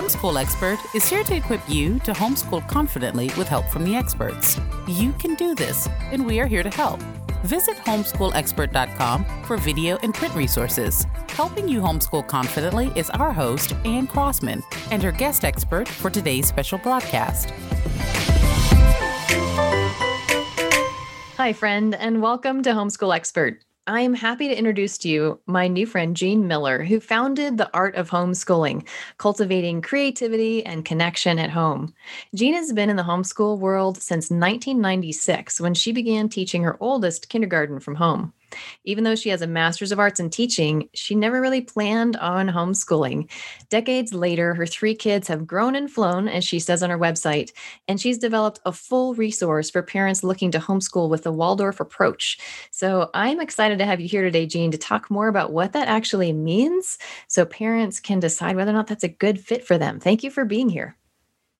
Homeschool Expert is here to equip you to homeschool confidently with help from the experts. You can do this, and we are here to help. Visit homeschoolexpert.com for video and print resources. Helping you homeschool confidently is our host, Anne Crossman, and her guest expert for today's special broadcast. Hi, friend, and welcome to Homeschool Expert. I am happy to introduce to you my new friend, Jean Miller, who founded the Art of Homeschooling, cultivating creativity and connection at home. Jean has been in the homeschool world since 1996 when she began teaching her oldest kindergarten from home. Even though she has a master's of arts in teaching, she never really planned on homeschooling. Decades later, her three kids have grown and flown, as she says on her website, and she's developed a full resource for parents looking to homeschool with the Waldorf approach. So I'm excited to have you here today, Jean, to talk more about what that actually means so parents can decide whether or not that's a good fit for them. Thank you for being here.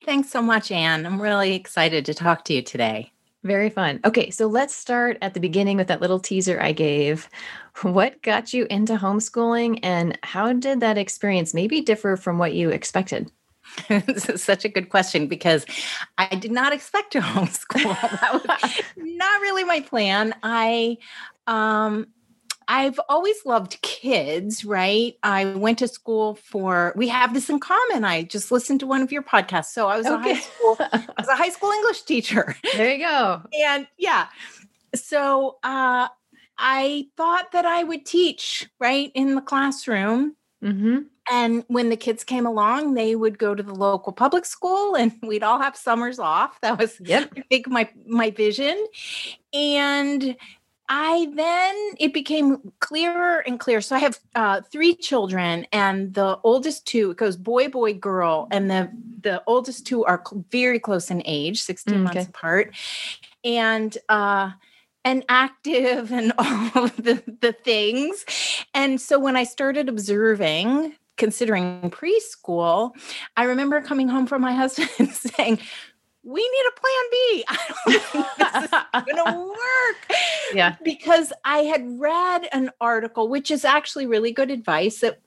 Thanks so much, Anne. I'm really excited to talk to you today. Very fun. Okay, so let's start at the beginning with that little teaser I gave. What got you into homeschooling and how did that experience maybe differ from what you expected? this is such a good question because I did not expect to homeschool. that was not really my plan. I um I've always loved kids, right? I went to school for we have this in common. I just listened to one of your podcasts. So I was okay. a high school I was a high school English teacher. There you go. and yeah. So uh I thought that I would teach right in the classroom. Mm-hmm. And when the kids came along, they would go to the local public school and we'd all have summers off. That was yep. I think my my vision. And I then it became clearer and clearer. So I have uh, three children, and the oldest two it goes boy, boy, girl, and the the oldest two are cl- very close in age, sixteen mm, okay. months apart, and uh, and active and all of the the things. And so when I started observing considering preschool, I remember coming home from my husband saying, we need a plan B. I don't think this is going to work. Yeah. Because I had read an article, which is actually really good advice that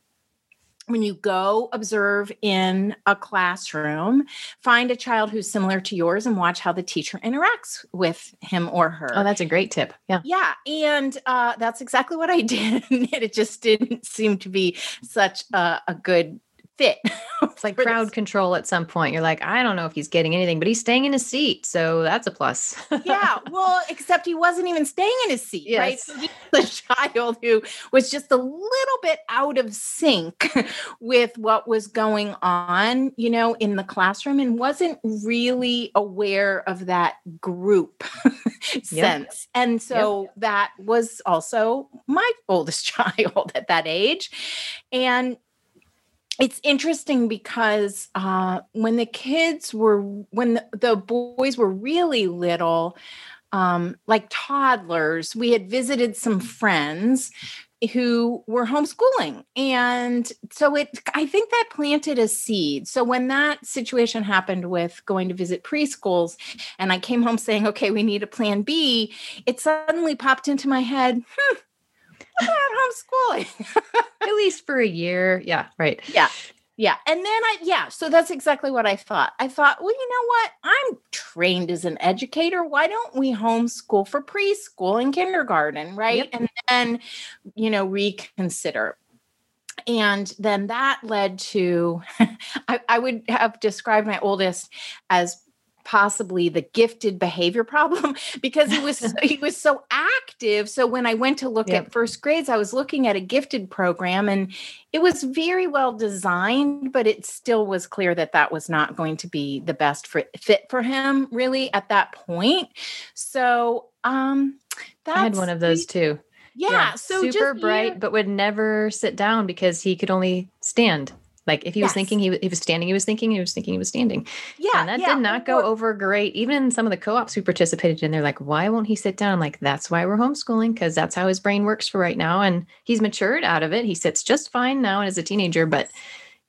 when you go observe in a classroom, find a child who's similar to yours and watch how the teacher interacts with him or her. Oh, that's a great tip. Yeah. Yeah. And uh, that's exactly what I did. it just didn't seem to be such a, a good fit. it's like crowd this. control at some point. You're like, I don't know if he's getting anything, but he's staying in his seat. So that's a plus. yeah. Well, except he wasn't even staying in his seat, yes. right? So the child who was just a little bit out of sync with what was going on, you know, in the classroom and wasn't really aware of that group sense. Yep. And so yep. that was also my oldest child at that age. And it's interesting because uh, when the kids were when the, the boys were really little um, like toddlers we had visited some friends who were homeschooling and so it i think that planted a seed. So when that situation happened with going to visit preschools and i came home saying okay we need a plan b it suddenly popped into my head hmm, about homeschooling? At least for a year. Yeah, right. Yeah. Yeah. And then I, yeah, so that's exactly what I thought. I thought, well, you know what? I'm trained as an educator. Why don't we homeschool for preschool and kindergarten? Right. Yep. And then, you know, reconsider. And then that led to, I, I would have described my oldest as possibly the gifted behavior problem because he was he was so active. So when i went to look yep. at first grades i was looking at a gifted program and it was very well designed but it still was clear that that was not going to be the best for, fit for him really at that point. So um i had one of those too. Yeah, yeah so super bright but would never sit down because he could only stand like if he yes. was thinking he, he was standing, he was thinking he was thinking he was standing. Yeah. And that yeah. did not go over great. Even in some of the co-ops we participated in, they're like, why won't he sit down? I'm like, that's why we're homeschooling, because that's how his brain works for right now. And he's matured out of it. He sits just fine now and as a teenager, but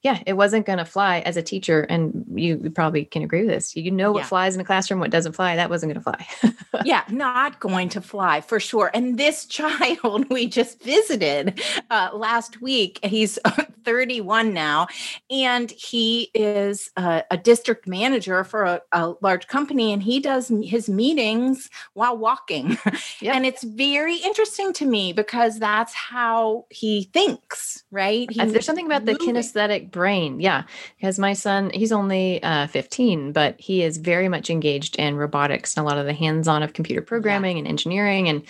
yeah, it wasn't going to fly as a teacher. And you probably can agree with this. You know what yeah. flies in a classroom, what doesn't fly. That wasn't going to fly. yeah, not going to fly for sure. And this child we just visited uh, last week, he's 31 now. And he is a, a district manager for a, a, large company and he does his meetings while walking. Yep. and it's very interesting to me because that's how he thinks, right? He There's something about moving. the kinesthetic brain. Yeah. Because my son, he's only uh, 15, but he is very much engaged in robotics and a lot of the hands on of computer programming yeah. and engineering. And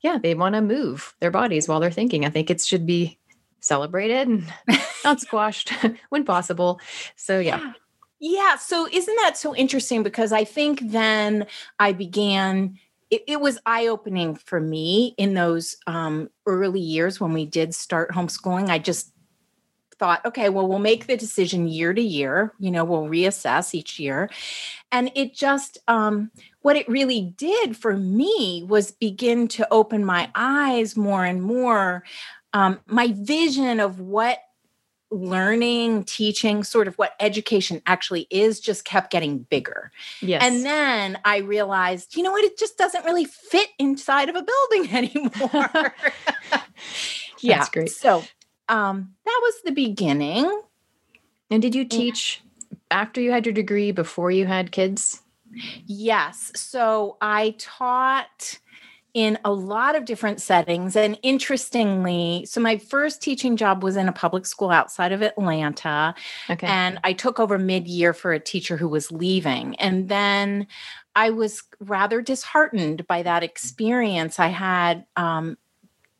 yeah, they want to move their bodies while they're thinking. I think it should be celebrated and not squashed when possible. So yeah. yeah. Yeah. So isn't that so interesting? Because I think then I began, it, it was eye opening for me in those um, early years when we did start homeschooling. I just thought, okay, well, we'll make the decision year to year. You know, we'll reassess each year. And it just, um, what it really did for me was begin to open my eyes more and more. Um, my vision of what learning, teaching, sort of what education actually is, just kept getting bigger. Yes. And then I realized, you know what, it just doesn't really fit inside of a building anymore. yeah. That's great. So um, that was the beginning. And did you teach after you had your degree, before you had kids? Yes. So I taught in a lot of different settings. And interestingly, so my first teaching job was in a public school outside of Atlanta. Okay. And I took over mid year for a teacher who was leaving. And then I was rather disheartened by that experience. I had um,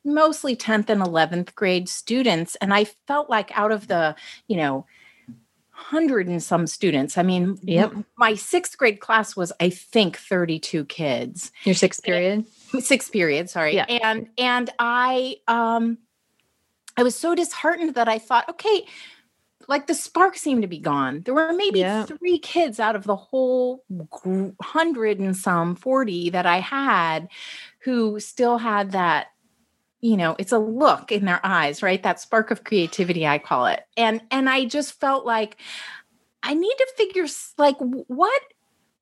mostly 10th and 11th grade students. And I felt like out of the, you know, hundred and some students. I mean, yep. my sixth grade class was, I think, 32 kids. Your sixth period? And, sixth period, sorry. Yeah. And and I um I was so disheartened that I thought, okay, like the spark seemed to be gone. There were maybe yeah. three kids out of the whole hundred and some 40 that I had who still had that you know it's a look in their eyes right? That spark of creativity i call it. And and i just felt like i need to figure like what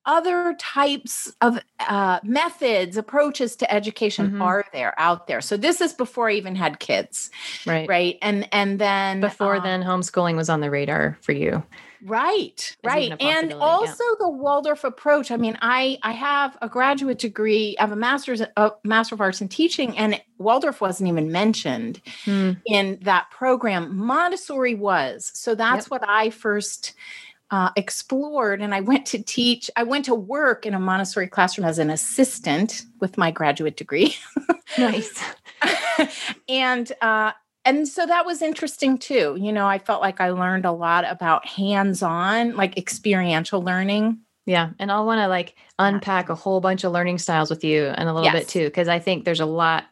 other types of uh, methods approaches to education mm-hmm. are there out there? So this is before i even had kids right. right? And and then before um, then homeschooling was on the radar for you Right, right. And also yeah. the Waldorf approach. I mean, I I have a graduate degree, I have a master's a master of arts in teaching and Waldorf wasn't even mentioned hmm. in that program. Montessori was. So that's yep. what I first uh, explored and I went to teach. I went to work in a Montessori classroom as an assistant with my graduate degree. nice. and uh, and so that was interesting too. You know, I felt like I learned a lot about hands-on, like experiential learning. Yeah. And I'll want to like unpack a whole bunch of learning styles with you in a little yes. bit too, because I think there's a lot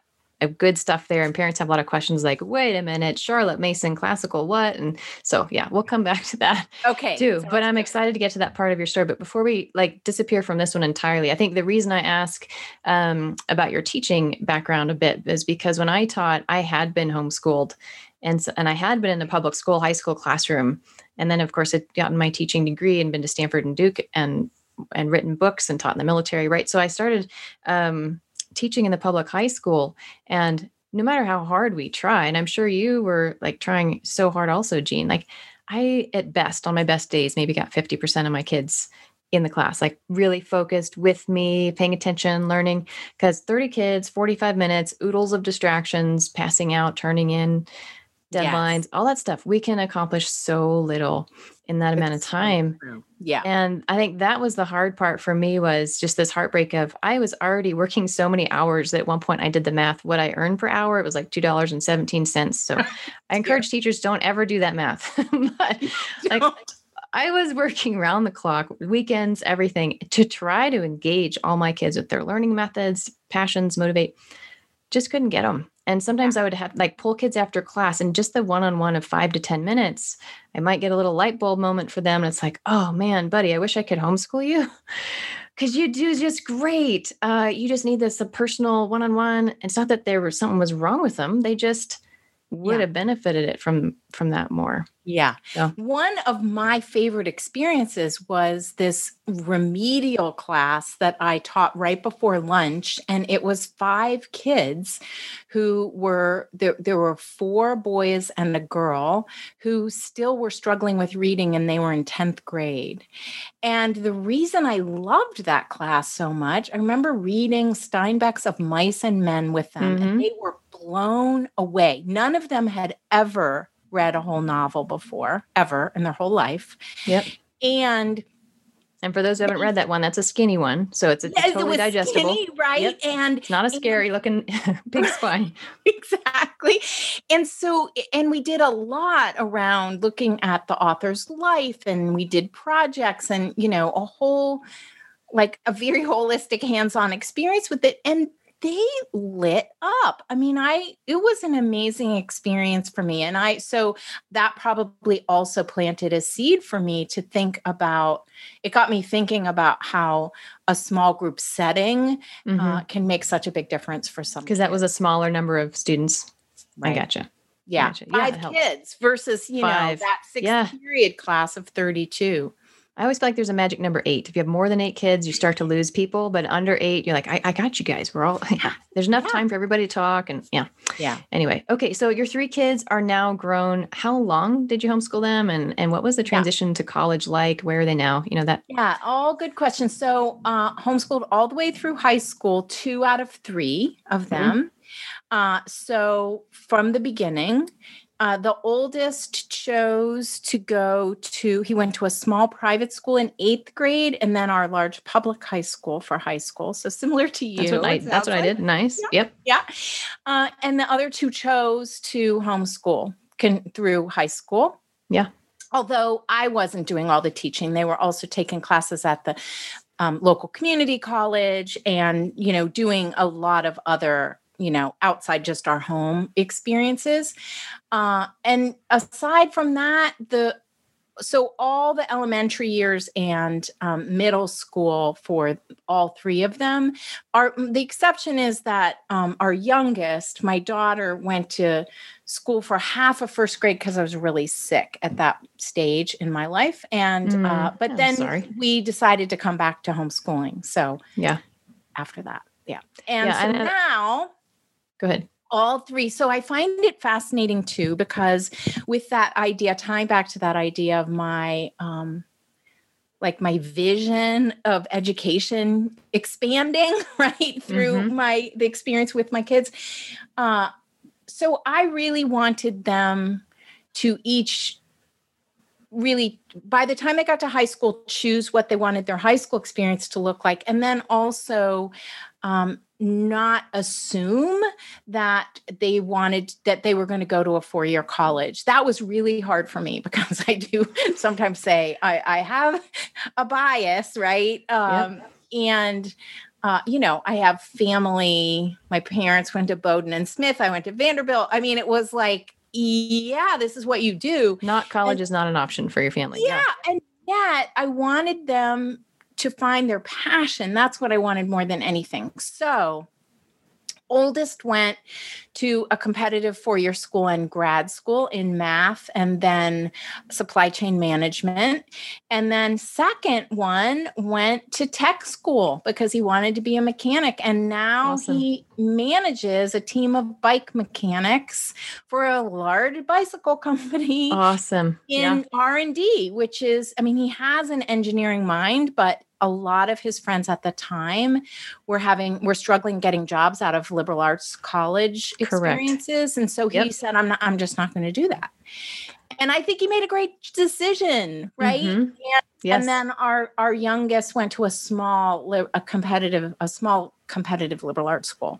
good stuff there. And parents have a lot of questions like, wait a minute, Charlotte Mason, classical, what? And so, yeah, we'll come back to that. Okay. Too. Sounds but I'm excited to get to that part of your story. But before we like disappear from this one entirely, I think the reason I ask um, about your teaching background a bit is because when I taught, I had been homeschooled and, so, and I had been in a public school, high school classroom. And then, of course, I'd gotten my teaching degree and been to Stanford and Duke and and written books and taught in the military, right? So I started um, teaching in the public high school and no matter how hard we try and i'm sure you were like trying so hard also jean like i at best on my best days maybe got 50% of my kids in the class like really focused with me paying attention learning because 30 kids 45 minutes oodles of distractions passing out turning in deadlines yes. all that stuff we can accomplish so little in that it's amount of time. So yeah. And I think that was the hard part for me was just this heartbreak of I was already working so many hours that at one point I did the math. What I earned per hour, it was like $2.17. So I encourage teachers don't ever do that math. but like I was working around the clock, weekends, everything to try to engage all my kids with their learning methods, passions, motivate. Just couldn't get them. And sometimes I would have like pull kids after class and just the one on one of five to 10 minutes, I might get a little light bulb moment for them. And it's like, oh man, buddy, I wish I could homeschool you. Cause you do just great. Uh, you just need this a personal one on one. It's not that there was something was wrong with them. They just would Yeah. have benefited it from from that more. Yeah. Yeah. One of my favorite experiences was this remedial class that I taught right before lunch. And it was five kids who were there, there were four boys and a girl who still were struggling with reading and they were in 10th grade. And the reason I loved that class so much, I remember reading Steinbeck's Of Mice and Men with them, Mhm. and they were blown away. None of them had ever read a whole novel before, ever in their whole life. Yep. And And for those who haven't read that one, that's a skinny one, so it's, it totally was digestible. skinny, right? Yep. And It's not a and- scary looking big spine. exactly. And so, and we did a lot around looking at the author's life and we did projects and, you know, a whole, like a very holistic hands on experience with it. And they lit up. I mean, I, it was an amazing experience for me. And I, so that probably also planted a seed for me to think about, it got me thinking about how a small group setting uh, can make such a big difference for some Because Mm-hmm. that was a smaller number of students. I Right. gotcha. Yeah, Gotcha. Yeah, five kids versus you Five. know that sixth Yeah. period class of thirty-two. I always feel like there's a magic number eight. If you have more than eight kids, you start to lose people. But under eight, you're like, I, I got you guys. We're all, yeah. There's enough Yeah. time for everybody to talk. And yeah. Yeah. Anyway, okay. So your three kids are now grown. How long did you homeschool them? And and what was the transition to college like? Where are they now? You know, that Yeah, all good questions. So, uh, homeschooled all the way through high school, two out of three of them. Uh, so, from the beginning, uh, the oldest chose to go to, he went to a small private school in eighth grade and then our large public high school for high school. So, similar to you. that's what I that's what I did. Nice. Yep. Yeah. Uh, and the other two chose to homeschool can, through high school. Yeah. Although I wasn't doing all the teaching, they were also taking classes at the um, local community college and, you know, doing a lot of other, you know, outside just our home experiences. Uh, and aside from that, the so all the elementary years and um, middle school for all three of them are the exception is that um, our youngest my daughter went to school for half of first grade because i was really sick at that stage in my life and Mm, uh, but I'm then sorry. we decided to come back to homeschooling so Yeah. after that yeah and Yeah, so now Go ahead. all three. So I find it fascinating too, because with that idea, tying back to that idea of my, um, like my vision of education expanding right through Mhm. my the experience with my kids uh so i really wanted them to each really by the time they got to high school choose what they wanted their high school experience to look like and then also um, not assume that they wanted that they were going to go to a four-year college. That was really hard for me because i do sometimes say i, I have a bias right? Um, and uh, you know i have family. My parents went to bowdoin and smith. I went to vanderbilt. I mean it was like yeah this is what you do. Not college is not an option for your family. yeah. And yet I wanted them to find their passion. That's what I wanted more than anything. So, oldest went to a competitive four year school and grad school in math and then supply chain management. And then, second one went to tech school because he wanted to be a mechanic. And now Awesome. he manages a team of bike mechanics for a large bicycle company Awesome. yeah. in r&d which is i mean he has an engineering mind but a lot of his friends at the time were having were struggling getting jobs out of liberal arts college Correct. experiences and so he Yep. said i'm not i'm just not going to do that and i think he made a great decision right Mhm. Yes. and then our our youngest went to a small a competitive a small competitive liberal arts school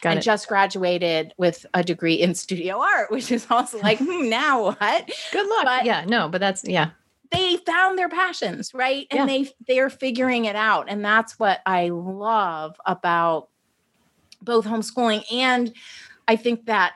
Got and it. just graduated with a degree in studio art which is also like hmm, now what Good luck. but- yeah. No, but that's yeah. they found their passions right and Yeah. they they're figuring it out and that's what i love about both homeschooling and i think that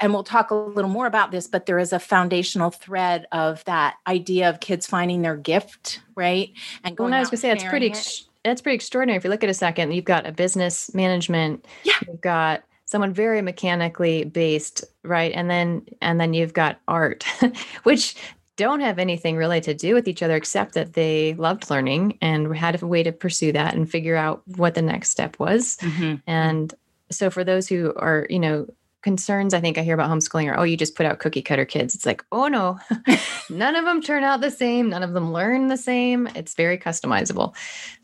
and we'll talk a little more about this but there is a foundational thread of that idea of kids finding their gift right and Well, going and I was going to say that's pretty. Ex- that's pretty extraordinary. If you look at a second, you've got a business management. Yeah. You've got someone very mechanically based right and then and then you've got art which don't have anything really to do with each other except that they loved learning and had a way to pursue that and figure out what the next step was mm-hmm. and so for those who are you know concerns I think I hear about homeschooling are, oh, you just put out cookie cutter kids. It's like, oh no, none of them turn out the same. None of them learn the same. It's very customizable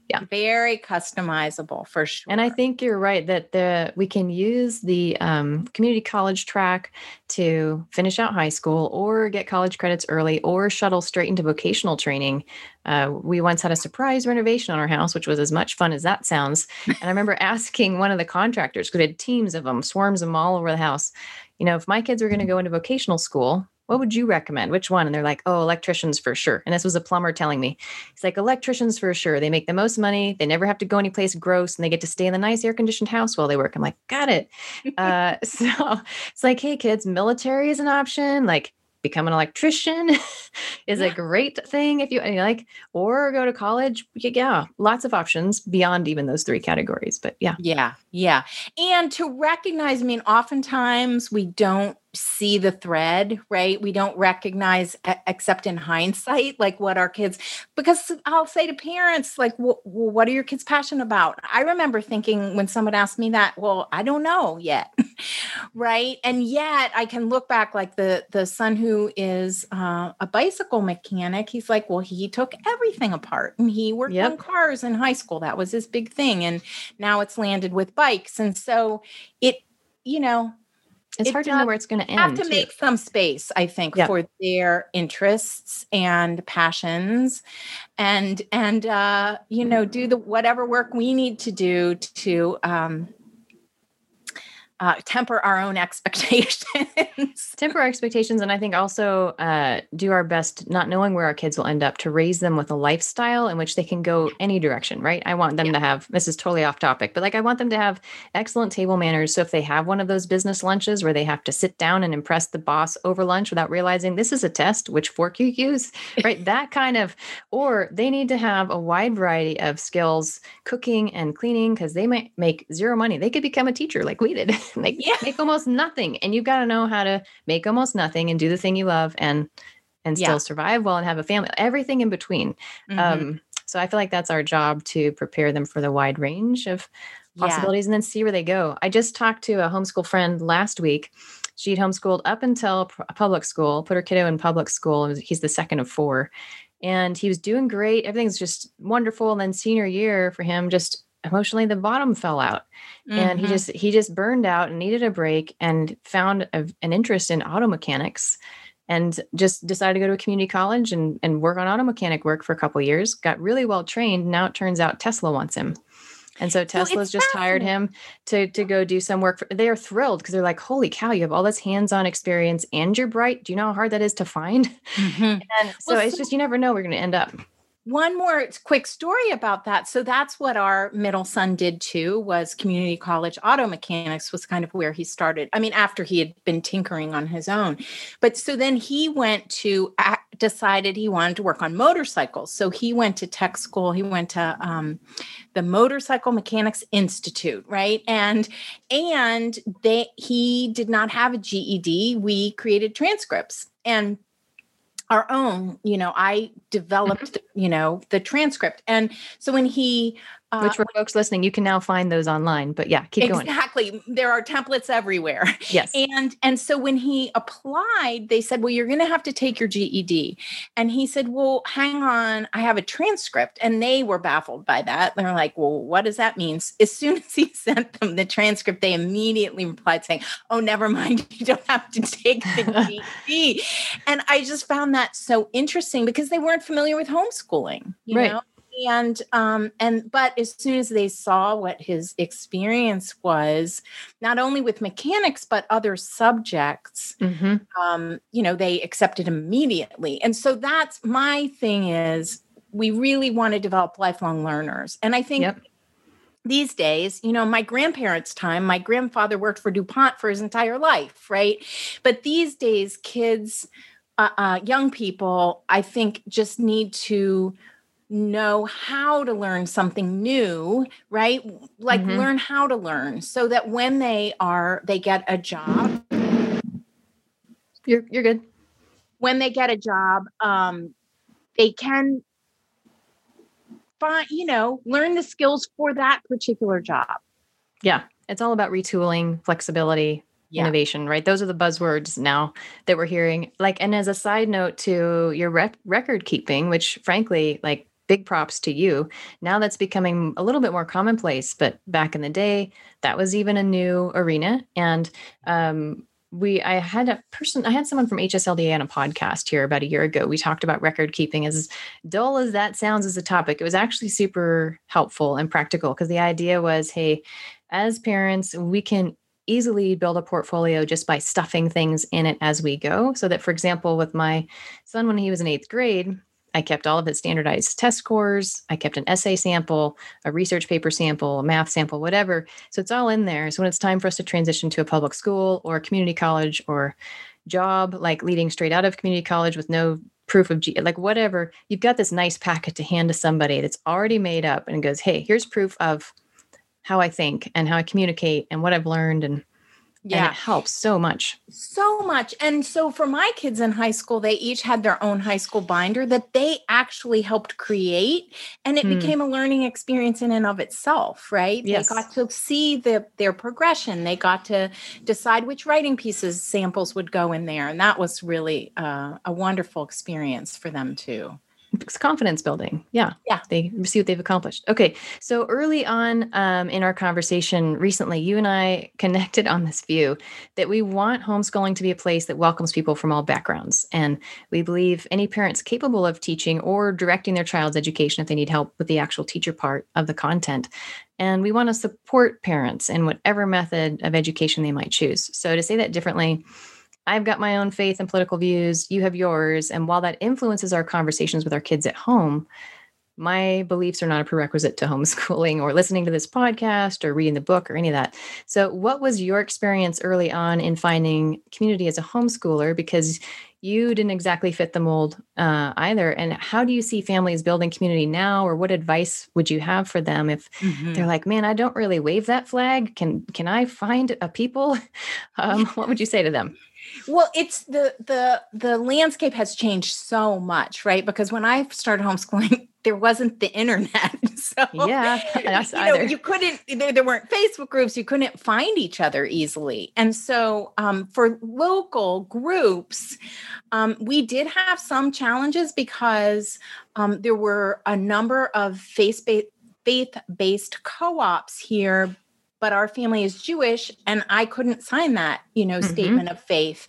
yeah. Very customizable for sure and i think you're right that the we can use the um, community college track to finish out high school or get college credits early or shuttle straight into vocational training. Uh, we once had a surprise renovation on our house which was as much fun as that sounds. And i remember asking one of the contractors because we had teams of them swarms of them all over the house you know if my kids were going to go into vocational school what would you recommend? Which one? And they're like, oh, electricians for sure. And this was a plumber telling me. He's like, electricians for sure. They make the most money. They never have to go anyplace gross and they get to stay in the nice air conditioned house while they work. I'm like, got it. uh, so it's like, hey, kids, military is an option. Like, become an electrician is a great thing if you, you like, or go to college. Yeah, lots of options beyond even those three categories. But yeah. Yeah. Yeah. And to recognize, I mean, oftentimes we don't see the thread, right? We don't recognize, except in hindsight, like what our kids, because I'll say to parents, like, well, what are your kids passionate about? I remember thinking when someone asked me that, well, I don't know yet, right? And yet I can look back, like the the son who is uh, a bicycle mechanic, he's like, well, he took everything apart and he worked yep. on cars in high school. That was his big thing, and now it's landed with bikes, and so it, you know, it's it hard to know where it's going to end. Have to too. make some space, I think, yeah. for their interests and passions, and and uh, you know, do the whatever work we need to do to um, uh, temper our own expectations. temper our expectations, and I think also uh, do our best, not knowing where our kids will end up, to raise them with a lifestyle in which they can go any direction. Right? I want them yeah. to have. This is totally off topic, but like I want them to have excellent table manners. So if they have one of those business lunches where they have to sit down and impress the boss over lunch without realizing this is a test, which fork you use, right? that kind of, or they need to have a wide variety of skills, cooking and cleaning, because they might make zero money. They could become a teacher like we did. make yeah. make almost nothing and you've got to know how to make almost nothing and do the thing you love and and still yeah. survive well and have a family everything in between mm-hmm. um so i feel like that's our job to prepare them for the wide range of possibilities yeah. and then see where they go i just talked to a homeschool friend last week she'd homeschooled up until public school put her kiddo in public school he's the second of four and he was doing great everything's just wonderful and then senior year for him just emotionally the bottom fell out. Mm-hmm. and he mm-hmm. just he just burned out and needed a break and found a, an interest in auto mechanics and just decided to go to a community college and, and work on auto mechanic work for a couple years. Got really well trained. Now it turns out tesla wants him. And so tesla's just hired him to to go do some work for, they are thrilled because they're like holy cow you have all this hands-on experience and you're bright. Do you know how hard that is to find? Mm-hmm. and so well, it's so- just you never know where you're going to end up one more quick story about that. So that's what our middle son did too was community college auto mechanics was kind of where he started i mean after he had been tinkering on his own. But so then he went to decided he wanted to work on motorcycles. So he went to tech school he went to um, the motorcycle mechanics institute right? And and they he did not have a ged we created transcripts. And our own you know i developed mm-hmm. you know the transcript and so when he uh, Which for folks listening, you can now find those online. But yeah, keep exactly. going. Exactly. There are templates everywhere. Yes. And and so when he applied, they said, Well, you're gonna have to take your GED. And he said, Well, hang on, I have a transcript. And they were baffled by that. They're like, Well, what does that mean? As soon as he sent them the transcript, they immediately replied saying, Oh, never mind, you don't have to take the GED. and I just found that so interesting because they weren't familiar with homeschooling. You right. know? And um and but as soon as they saw what his experience was not only with mechanics but other subjects mm-hmm. um you know they accepted immediately and so that's my thing is we really want to develop lifelong learners and i think yep. these days you know my grandparents time my grandfather worked for dupont for his entire life right but these days kids uh, uh, young people i think just need to know how to learn something new right like mm-hmm. learn how to learn so that when they are they get a job you're you're good when they get a job um they can find you know learn the skills for that particular job yeah it's all about retooling flexibility yeah. innovation, right? Those are the buzzwords now that we're hearing. Like, and as a side note to your rec- record keeping, which frankly, like, big props to you. Now that's becoming a little bit more commonplace, but back in the day, that was even a new arena. And um, we, I had a person, I had someone from HSLDA on a podcast here about a year ago. We talked about record keeping. As dull as that sounds as a topic, it was actually super helpful and practical because the idea was, hey, as parents, we can easily build a portfolio just by stuffing things in it as we go. So that, for example, with my son when he was in eighth grade, I kept all of his standardized test scores. I kept an essay sample, a research paper sample, a math sample, whatever. So it's all in there. So when it's time for us to transition to a public school or community college or job, like leading straight out of community college with no proof of G, like whatever, you've got this nice packet to hand to somebody that's already made up and goes, hey, here's proof of how I think and how I communicate and what I've learned and yeah. And it helps so much. So much. And so for my kids in high school, they each had their own high school binder that they actually helped create. And it hmm. became a learning experience in and of itself, right? Yes. They got to see the, their progression. They got to decide which writing pieces samples would go in there. And that was really uh, a wonderful experience for them too it's confidence building. Yeah. Yeah. They see what they've accomplished. Okay. So early on um, in our conversation recently, you and I connected on this view that we want homeschooling to be a place that welcomes people from all backgrounds. And we believe any parents capable of teaching or directing their child's education if they need help with the actual teacher part of the content. And we want to support parents in whatever method of education they might choose. So to say that differently, I've got my own faith and political views, you have yours. And while that influences our conversations with our kids at home, my beliefs are not a prerequisite to homeschooling or listening to this podcast or reading the book or any of that. So, what was your experience early on in finding community as a homeschooler? Because you didn't exactly fit the mold uh, either. And how do you see families building community now, or what advice would you have for them if mm-hmm. they're like, "Man, I don't really wave that flag. Can can I find a people?" Um, what would you say to them? Well, it's the the the landscape has changed so much, right? Because when I started homeschooling, there wasn't the internet. So yeah, you know, you couldn't there, there weren't Facebook groups, you couldn't find each other easily. And so um, for local groups, um, we did have some challenges because um, there were a number of faith-based faith-based co-ops here but our family is Jewish and I couldn't sign that, you know, mm-hmm. statement of faith.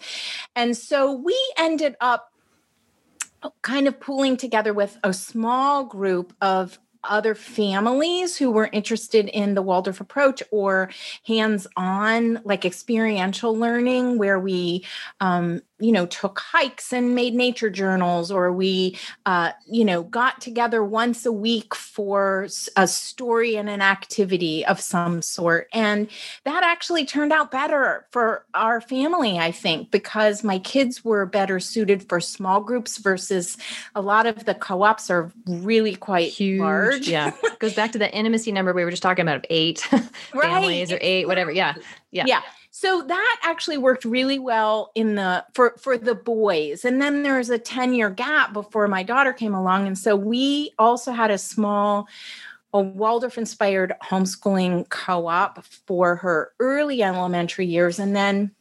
And so we ended up kind of pooling together with a small group of other families who were interested in the Waldorf approach or hands on, like experiential learning, where we, um, you know, took hikes and made nature journals, or we, uh, you know, got together once a week for a story and an activity of some sort. And that actually turned out better for our family, I think, because my kids were better suited for small groups versus a lot of the co ops are really quite Huge. large. Yeah. Goes back to the intimacy number we were just talking about of eight right. families or eight, whatever. Yeah. Yeah. Yeah so that actually worked really well in the for for the boys. And then there was a 10 year gap before my daughter came along. And so we also had a small a waldorf inspired homeschooling co-op for her early elementary years. And then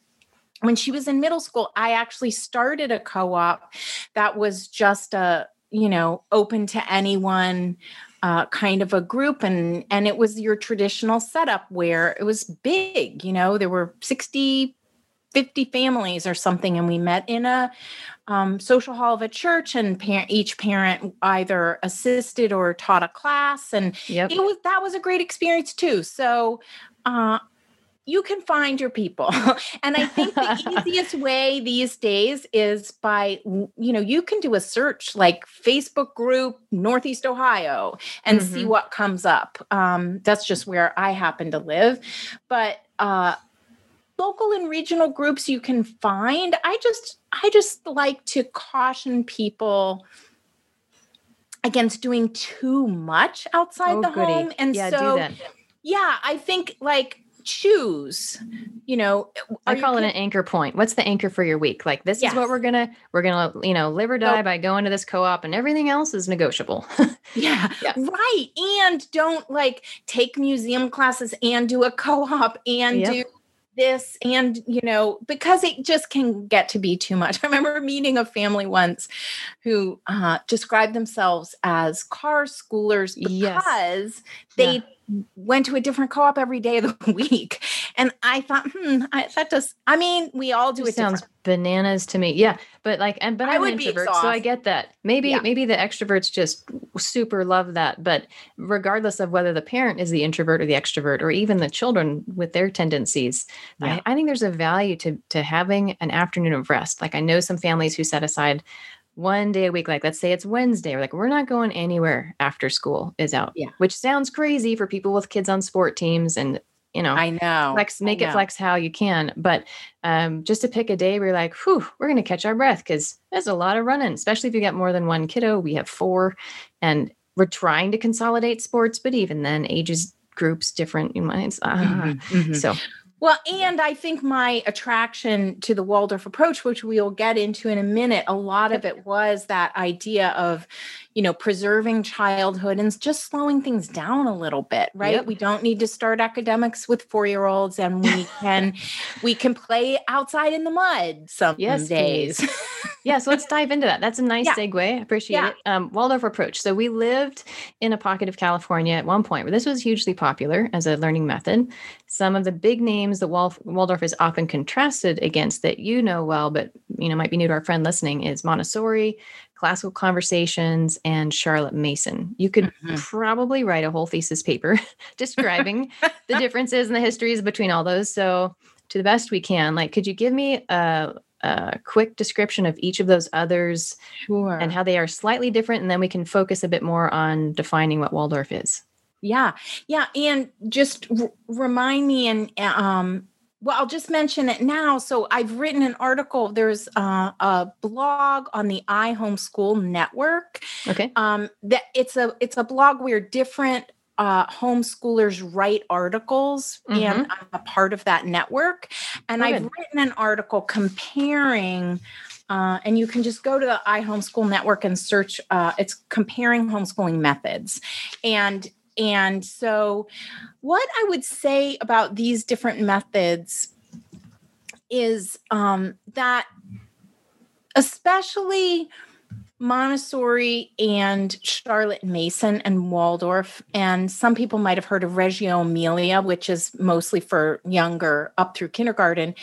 when she was in middle school i actually started a co-op that was just a you know open to anyone uh, kind of a group and and it was your traditional setup where it was big you know there were 60 50 families or something and we met in a um, social hall of a church and par- each parent either assisted or taught a class and yep. it was that was a great experience too so uh, you can find your people. and I think the easiest way these days is by, you know, you can do a search like Facebook group Northeast Ohio and mm-hmm. see what comes up. Um, that's just where I happen to live. But uh, local and regional groups you can find. I just, I just like to caution people against doing too much outside oh, the goody. home. And yeah, so, yeah, I think like choose you know i call it an anchor point what's the anchor for your week like this yes. is what we're gonna we're gonna you know live or die by going to this co-op and everything else is negotiable yeah, yeah, right and don't like take museum classes and do a co-op and yep. do this and you know because it just can get to be too much. I remember meeting a family once who uh, described themselves as car schoolers because yes. they yeah. went to a different co-op every day of the week and i thought hmm I, that does i mean we all do it sounds bananas to me yeah but like and but i'm an introvert so i get that maybe yeah. maybe the extroverts just super love that but regardless of whether the parent is the introvert or the extrovert or even the children with their tendencies yeah. I, I think there's a value to to having an afternoon of rest like i know some families who set aside one day a week, like let's say it's Wednesday, we're like, we're not going anywhere after school is out. Yeah. Which sounds crazy for people with kids on sport teams and you know, I know. Flex, make know. it flex how you can. But um, just to pick a day where you're like, whew, we're going to catch our breath because there's a lot of running, especially if you get more than one kiddo. We have four, and we're trying to consolidate sports, but even then, ages groups different in minds. Uh, mm-hmm, mm-hmm. So well, and I think my attraction to the Waldorf approach, which we'll get into in a minute, a lot of it was that idea of, you know, preserving childhood and just slowing things down a little bit, right? Yep. We don't need to start academics with four-year-olds and we can we can play outside in the mud some yes, days. yeah, so let's dive into that. That's a nice yeah. segue. Appreciate yeah. it. Um, Waldorf approach. So we lived in a pocket of California at one point where this was hugely popular as a learning method. Some of the big names that Waldorf is often contrasted against that you know well, but you know might be new to our friend listening is Montessori, classical conversations, and Charlotte Mason. You could mm-hmm. probably write a whole thesis paper describing the differences and the histories between all those. So, to the best we can, like, could you give me a, a quick description of each of those others sure. and how they are slightly different? And then we can focus a bit more on defining what Waldorf is. Yeah. Yeah. And just r- remind me and um, well, I'll just mention it now. So I've written an article. There's uh, a blog on the iHomeschool network. Okay. Um, that it's a it's a blog where different uh, homeschoolers write articles, mm-hmm. and I'm a part of that network. And I've written an article comparing. Uh, and you can just go to the iHomeschool network and search. Uh, it's comparing homeschooling methods, and and so, what I would say about these different methods is um, that, especially Montessori and Charlotte Mason and Waldorf, and some people might have heard of Reggio Emilia, which is mostly for younger up through kindergarten.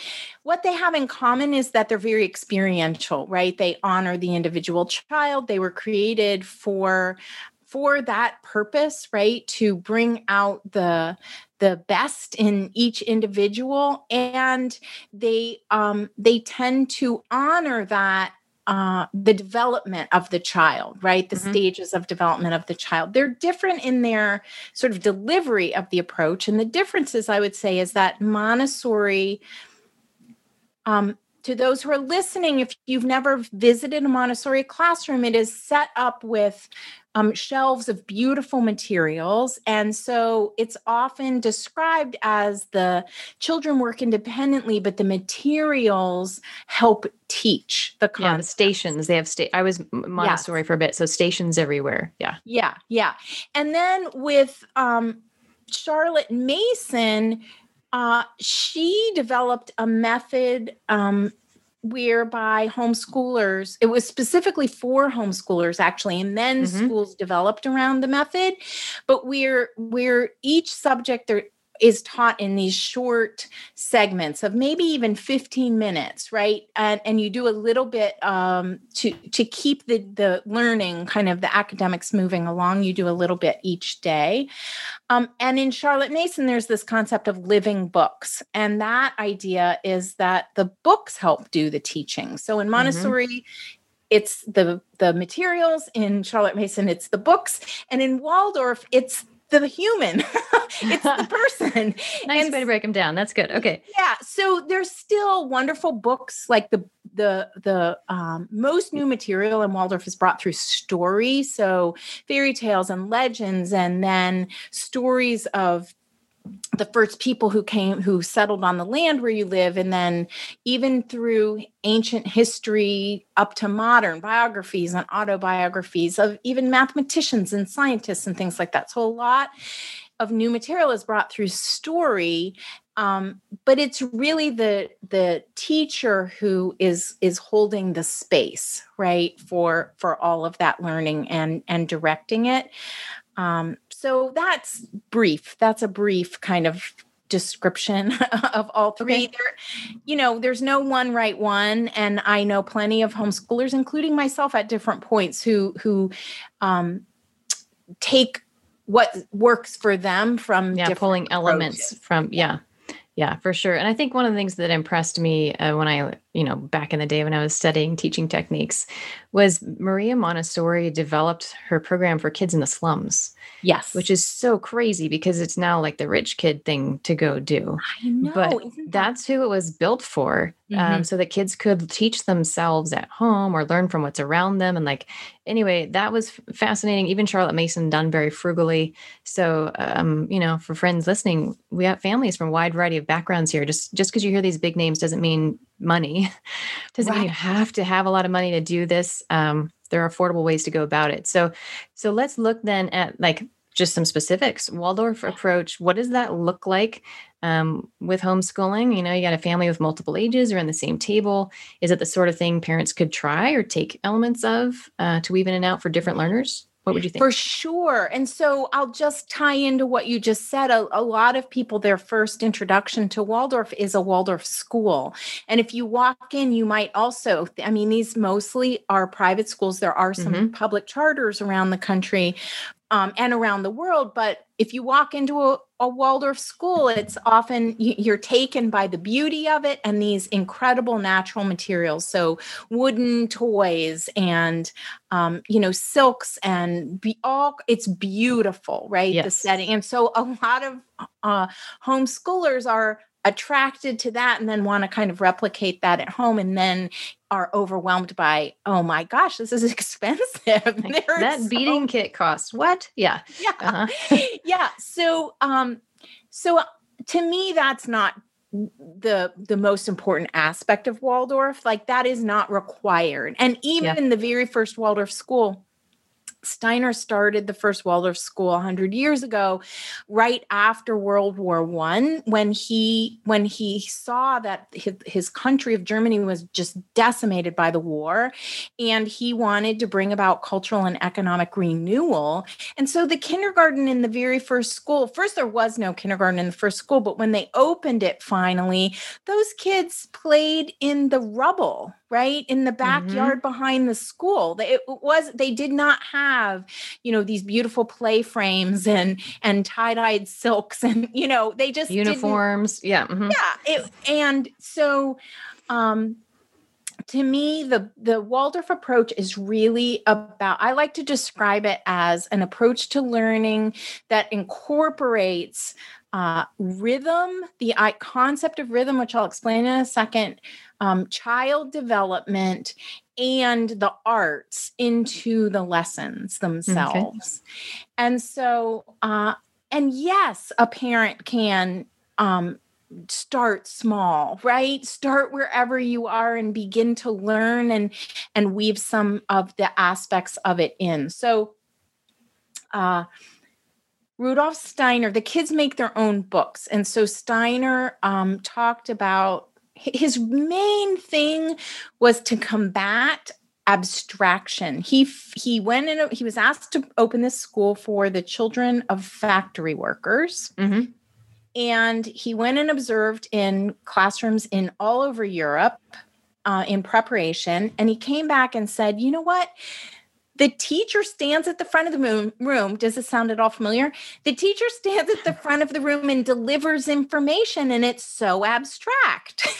What they have in common is that they're very experiential, right? They honor the individual child. They were created for for that purpose, right? To bring out the the best in each individual and they um they tend to honor that uh, the development of the child, right? The mm-hmm. stages of development of the child. They're different in their sort of delivery of the approach. And the differences, I would say, is that Montessori, um, to those who are listening, if you've never visited a Montessori classroom, it is set up with um, shelves of beautiful materials. And so it's often described as the children work independently, but the materials help teach the concept. Yeah, the stations. They have state. I was Montessori yes. for a bit, so stations everywhere. Yeah. Yeah, yeah. And then with um, Charlotte Mason, uh, she developed a method um, whereby homeschoolers it was specifically for homeschoolers actually and then mm-hmm. schools developed around the method but we're we're each subject there is taught in these short segments of maybe even 15 minutes right? And and you do a little bit um, to to keep the the learning kind of the academics moving along you do a little bit each day. Um, and in charlotte mason there's this concept of living books and that idea is that the books help do the teaching. So in mm-hmm. montessori mm-hmm it's the the materials in charlotte mason it's the books and in waldorf it's the human. It's the person. Nice and, way to break them down. That's good. Okay. Yeah so there's still wonderful books like the the the um, most new material in Waldorf is brought through story, so fairy tales and legends, and then stories of the first people who came who settled on the land where you live and then even through ancient history up to modern biographies and autobiographies of even mathematicians and scientists and things like that. So a lot of new material is brought through story um, but it's really the the teacher who is is holding the space right for for all of that learning and and directing it um, so that's brief. That's a brief kind of description of all three. Okay. There, you know, there's no one right one, and I know plenty of homeschoolers, including myself, at different points, who who um, take what works for them from yeah, pulling approaches. elements from yeah. Yeah, for sure. And I think one of the things that impressed me uh, when I, you know, back in the day when I was studying teaching techniques was Maria Montessori developed her program for kids in the slums. Yes. Which is so crazy because it's now like the rich kid thing to go do. I know. But that- that's who it was built for. Um, mm-hmm. Um, so that kids could teach themselves at home or learn from what's around them. And like, anyway, that was fascinating. Even Charlotte Mason done very frugally. So, um, you know, for friends listening, we have families from a wide variety of backgrounds here. Just just because you hear these big names doesn't mean money. doesn't right. mean you have to have a lot of money to do this. Um, there are affordable ways to go about it. So, so let's look then at like just some specifics. Waldorf approach. What does that look like um, with homeschooling? You know, you got a family with multiple ages, around the same table. Is it the sort of thing parents could try or take elements of uh, to weave in and out for different learners? What would you think? For sure. And so I'll just tie into what you just said. A, a, lot of people, their first introduction to Waldorf is a Waldorf school. And if you walk in, you might also, I mean, these mostly are private schools. There are some mm-hmm. public charters around the country, um, and around the world. But if you walk into a, a Waldorf school, it's often you're taken by the beauty of it and these incredible natural materials. So wooden toys and um, you know silks and be all it's beautiful, right? Yes. The setting, and so a lot of uh, homeschoolers are attracted to that and then want to kind of replicate that at home and then are overwhelmed by oh my gosh this is expensive. That so- beading kit costs what? Yeah. Yeah. Uh-huh. yeah. So um so uh, to me that's not the the most important aspect of waldorf. Like that is not required. And even yeah. the very first waldorf school Steiner started the first Waldorf school 100 years ago right after World War 1 when he when he saw that his, his country of Germany was just decimated by the war and he wanted to bring about cultural and economic renewal. And so the kindergarten in the very first school first there was no kindergarten in the first school but when they opened it finally those kids played in the rubble right in the mm-hmm. backyard mm-hmm. behind the school it was they did not have you know these beautiful play frames and and tie-dyed silks and you know they just uniforms yeah mm-hmm. yeah it, and so um to me the the waldorf approach is really about i like to describe it as an approach to learning that incorporates uh, rhythm, the concept of rhythm, which I'll explain in a second, um, child development and the arts into the lessons themselves. Okay. And so, uh, and yes, a parent can um, start small right start wherever you are and begin to learn and and weave some of the aspects of it in so uh rudolf steiner the kids make their own books and so steiner um, talked about his main thing was to combat abstraction. He he went in. He was asked to open this school for the children of factory workers. Mm-hmm. And he went and observed in classrooms in all over Europe uh, in preparation. And he came back and said, "You know what? The teacher stands at the front of the room. Does it sound at all familiar? The teacher stands at the front of the room and delivers information, and it's so abstract.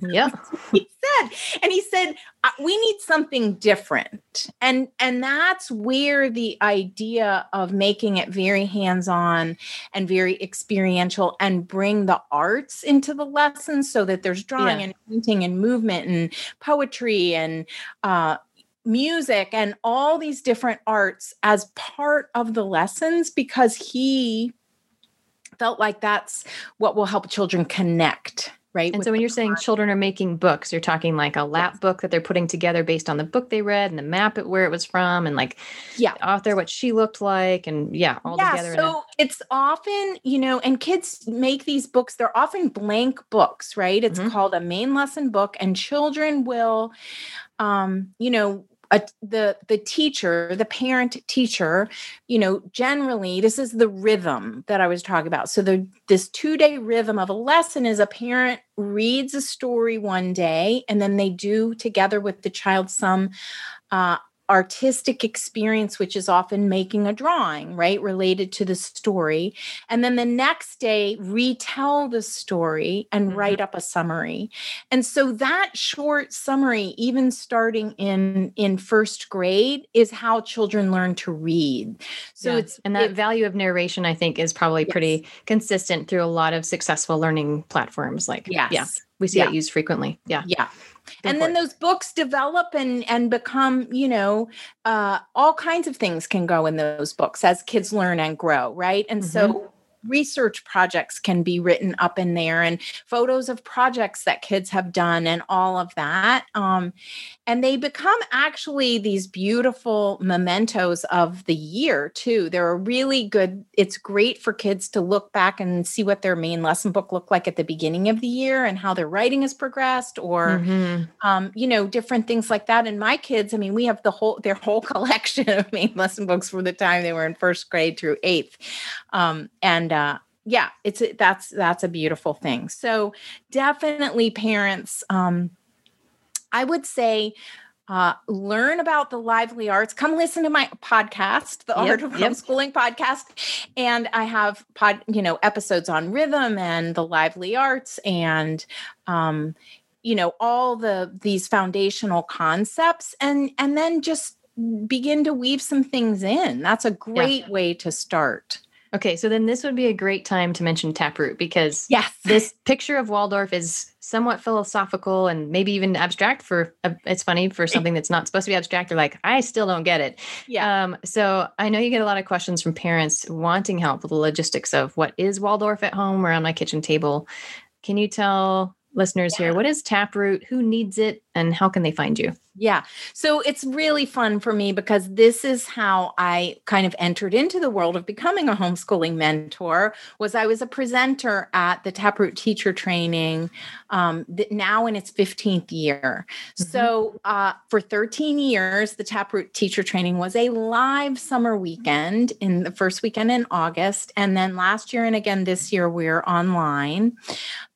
Yeah. he said. And he said, uh, we need something different. And and that's where the idea of making it very hands-on and very experiential and bring the arts into the lessons so that there's drawing yeah. and painting and movement and poetry and uh, music and all these different arts as part of the lessons because he felt like that's what will help children connect right and so when you're saying children are making books you're talking like a lap book that they're putting together based on the book they read and the map at where it was from and like yeah. author what she looked like and yeah all yeah, together so a- it's often you know and kids make these books they're often blank books right? It's mm-hmm. called a main lesson book and children will um you know a, the the teacher the parent teacher you know generally this is the rhythm that i was talking about. So the this two day rhythm of a lesson is a parent reads a story one day and then they do together with the child some uh, artistic experience, which is often making a drawing, right, related to the story. And then the next day, retell the story and mm-hmm. write up a summary. And so that short summary, even starting in in first grade, is how children learn to read. So yeah. it's and that it, value of narration, I think, is probably yes. pretty consistent through a lot of successful learning platforms. Like, yes. yeah, we see yeah. that used frequently. Yeah. Yeah and then those books develop and and become you know uh, all kinds of things can go in those books as kids learn and grow right and mm-hmm. so research projects can be written up in there and photos of projects that kids have done and all of that um, and they become actually these beautiful mementos of the year too they're a really good it's great for kids to look back and see what their main lesson book looked like at the beginning of the year and how their writing has progressed or mm-hmm. um, you know different things like that and my kids i mean we have the whole their whole collection of main lesson books from the time they were in first grade through eighth um, and uh, yeah, it's that's that's a beautiful thing. So definitely, parents. Um, I would say uh, learn about the lively arts. Come listen to my podcast, the yep, Art of yep. Homeschooling podcast, and I have pod, you know, episodes on rhythm and the lively arts, and um, you know, all the these foundational concepts, and and then just begin to weave some things in. That's a great yeah. way to start. Okay, so then this would be a great time to mention Taproot because yes, this picture of Waldorf is somewhat philosophical and maybe even abstract. For uh, it's funny for something that's not supposed to be abstract. They're like, I still don't get it. Yeah. Um, so I know you get a lot of questions from parents wanting help with the logistics of what is Waldorf at home or on my kitchen table. Can you tell listeners yeah. here what is Taproot? Who needs it, and how can they find you? Yeah. So it's really fun for me because this is how I kind of entered into the world of becoming a homeschooling mentor was I was a presenter at the Taproot teacher training um, now in its 15th year. Mm-hmm. So uh, for 13 years, the Taproot teacher training was a live summer weekend in the first weekend in August. And then last year and again this year, we're online.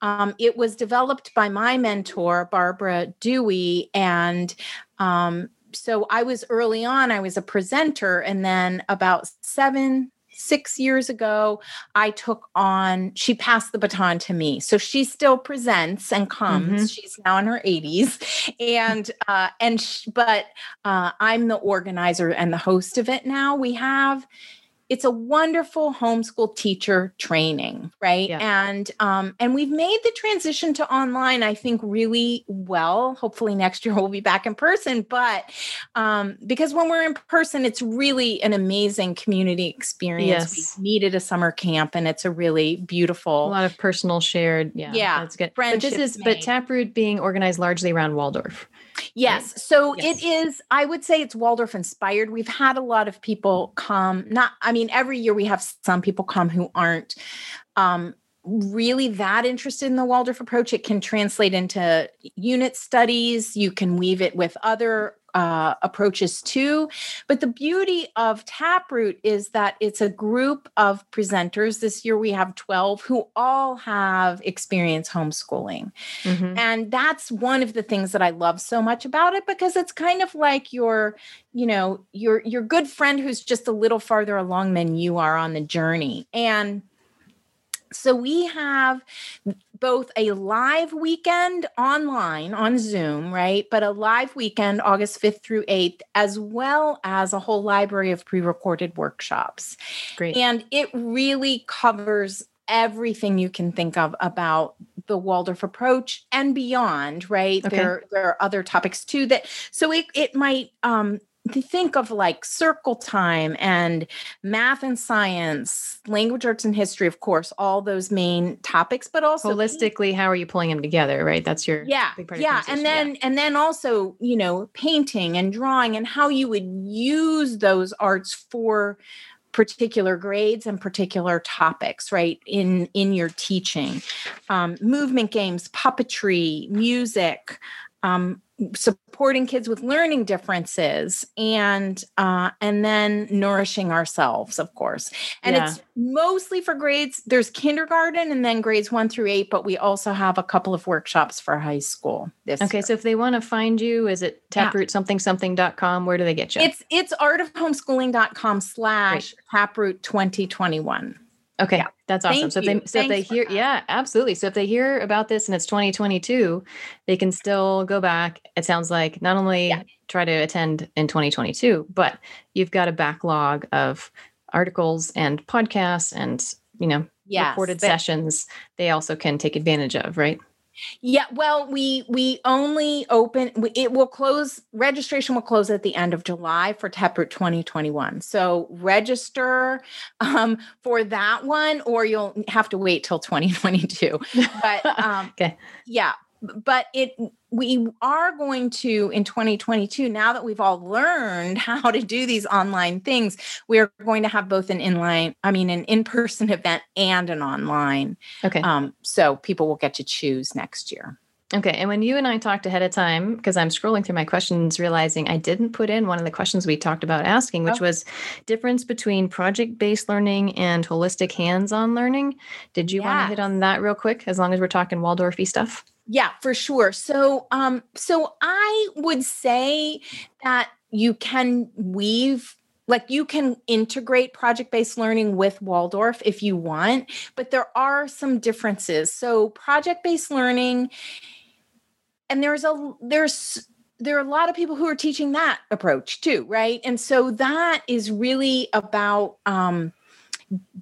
Um, it was developed by my mentor, Barbara Dewey, and um, so I was early on, I was a presenter. And then about seven, six years ago, I took on, she passed the baton to me. So she still presents and comes. Mm-hmm. She's now in her 80s. And, uh, and, sh- but uh, I'm the organizer and the host of it now. We have, it's a wonderful homeschool teacher training right yeah. and um, and we've made the transition to online i think really well hopefully next year we'll be back in person but um, because when we're in person it's really an amazing community experience yes. we needed a summer camp and it's a really beautiful a lot of personal shared yeah yeah that's good but this is made. but taproot being organized largely around waldorf Yes. So yes. it is, I would say it's Waldorf inspired. We've had a lot of people come, not, I mean, every year we have some people come who aren't um, really that interested in the Waldorf approach. It can translate into unit studies. You can weave it with other uh, approaches too. But the beauty of Taproot is that it's a group of presenters. This year we have 12 who all have experience homeschooling. Mm-hmm. And that's one of the things that I love so much about it because it's kind of like your, you know, your your good friend who's just a little farther along than you are on the journey. And so we have both a live weekend online on Zoom, right? But a live weekend, August 5th through 8th, as well as a whole library of pre recorded workshops. Great. And it really covers everything you can think of about the Waldorf approach and beyond, right? Okay. There, there are other topics too that so it, it might um think of like circle time and math and science, language arts and history, of course, all those main topics, but also holistically, how are you pulling them together? Right. That's your yeah, big part yeah, and then and then also you know painting and drawing and how you would use those arts for particular grades and particular topics right in in your teaching um, movement games puppetry music um, supporting kids with learning differences and uh, and then nourishing ourselves of course and Yeah. it's mostly for grades there's kindergarten and then grades one through eight but we also have a couple of workshops for high school this Okay, year. so if they want to find you, is it taproot something something.com? Where do they get you? it's it's artofhomeschooling.com slash taproot 2021 okay, yeah. that's awesome. Thank so if they so if they hear that. yeah, absolutely. So if they hear about this and it's 2022, they can still go back. It sounds like not only Yeah. try to attend in 2022, but you've got a backlog of articles and podcasts and you know Yes, recorded sessions they also can take advantage of, right? Yeah, well, we we only open we, it will close registration will close at the end of July for Taproot 2021. So register um, for that one or you'll have to wait till 2022. But um, Okay. yeah, but it we are going to in 2022 now that we've all learned how to do these online things we are going to have both an inline i mean an in-person event and an online Okay. um, so people will get to choose next year Okay. And when you and I talked ahead of time, because I'm scrolling through my questions, realizing I didn't put in one of the questions we talked about asking, which Oh. was difference between project based learning and holistic hands on learning. Did you want to hit on that real quick, as long as we're talking Waldorfy stuff? Yeah, for sure. So um so I would say that you can weave like you can integrate project-based learning with Waldorf if you want, but there are some differences. So project-based learning and there's a there's there are a lot of people who are teaching that approach too, right? And so that is really about um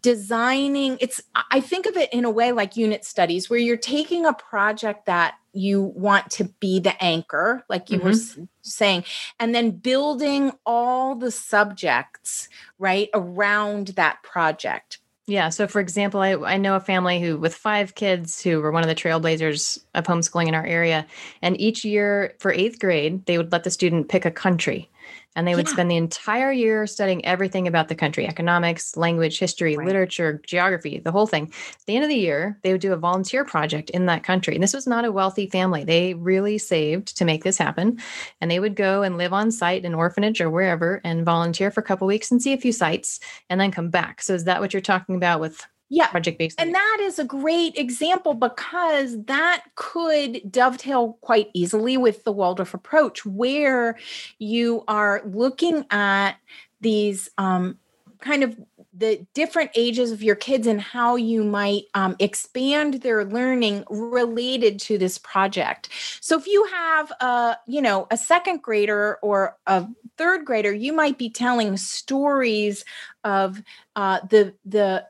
designing it's i think of it in a way like unit studies where you're taking a project that you want to be the anchor like you were mm-hmm. s- saying and then building all the subjects right around that project Yeah. So, for example, I, I know a family who, with five kids, who were one of the trailblazers of homeschooling in our area. And each year for eighth grade, they would let the student pick a country. And they would Yeah. spend the entire year studying everything about the country economics, language, history, Right. literature, geography, the whole thing. At the end of the year, they would do a volunteer project in that country. And this was not a wealthy family. They really saved to make this happen. And they would go and live on site in an orphanage or wherever and volunteer for a couple weeks and see a few sites and then come back. So, is that what you're talking about with yeah project based? And that is a great example because that could dovetail quite easily with the Waldorf approach, where you are looking at these um, kind of the different ages of your kids and how you might um, expand their learning related to this project. So if you have a you know a second grader or a third grader, you might be telling stories of uh, the the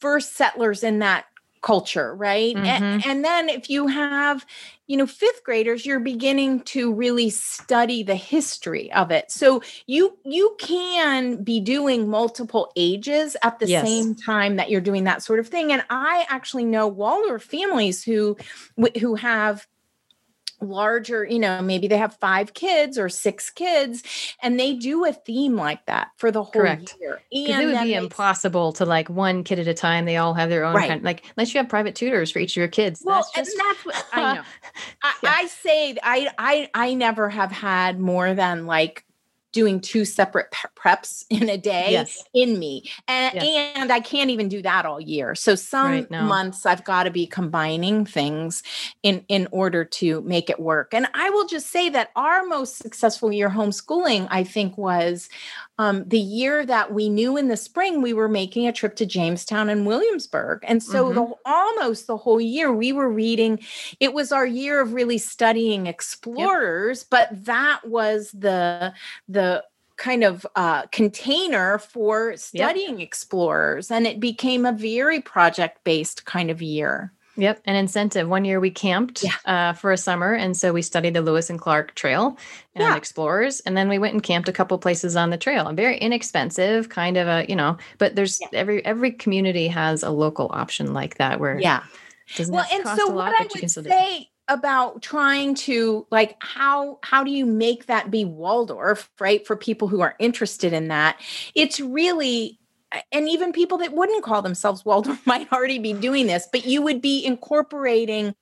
first settlers in that culture right A- Mhm. and, then if you have you know fifth graders you're beginning to really study the history of it so you you can be doing multiple ages at the Yes. same time that you're doing that sort of thing and i actually know waldorf families who who have larger you know maybe they have five kids or six kids and they do a theme like that for the whole Correct. year Because it would be impossible to like one kid at a time. They all have their own Right. kind. Like unless you have private tutors for each of your kids. Well, that's just and that's what I know. I, Yeah. I say I I I never have had more than like doing two separate preps in a day Yes. in me. And, Yes. and I can't even do that all year. So some Right, no. months I've got to be combining things in, in order to make it work. And I will just say that our most successful year homeschooling, I think, was um, the year that we knew in the spring we were making a trip to Jamestown and Williamsburg. And so the, almost the whole year we were reading, it was our year of really studying explorers, but that was the the kind of uh, container for studying explorers. And it became a very project based kind of year Yep, an incentive. One year we camped Yeah. uh, for a summer, and so we studied the Lewis and Clark Trail and Yeah. explorers, and then we went and camped a couple places on the trail. And very inexpensive, kind of a you know. But there's Yeah. every every community has a local option like that where yeah it doesn't well and cost so a lot, what i but you can would still do it. say about trying to like how how do you make that be waldorf right for people who are interested in that it's really and even people that wouldn't call themselves Waldorf might already be doing this, but you would be incorporating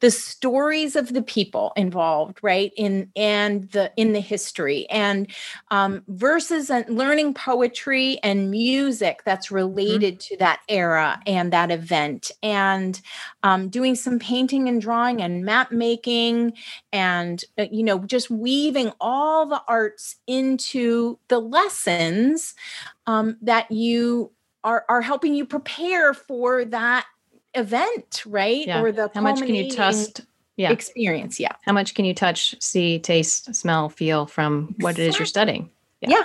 the stories of the people involved, right? In and the in the history and um, versus and learning poetry and music that's related to that era and that event, and um, doing some painting and drawing and map making, and uh, you know just weaving all the arts into the lessons um, that you are are helping you prepare for that event, right? Yeah. Or the How much can you trust? Yeah. experience? Yeah, How much can you touch, see, taste, smell, feel from what it is you're studying? yeah. Yeah.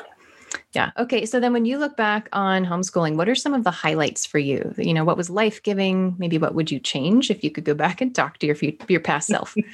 Okay. So then when you look back on homeschooling, what are some of the highlights for you? You know, what was life giving? Maybe what would you change if you could go back and talk to your your past self?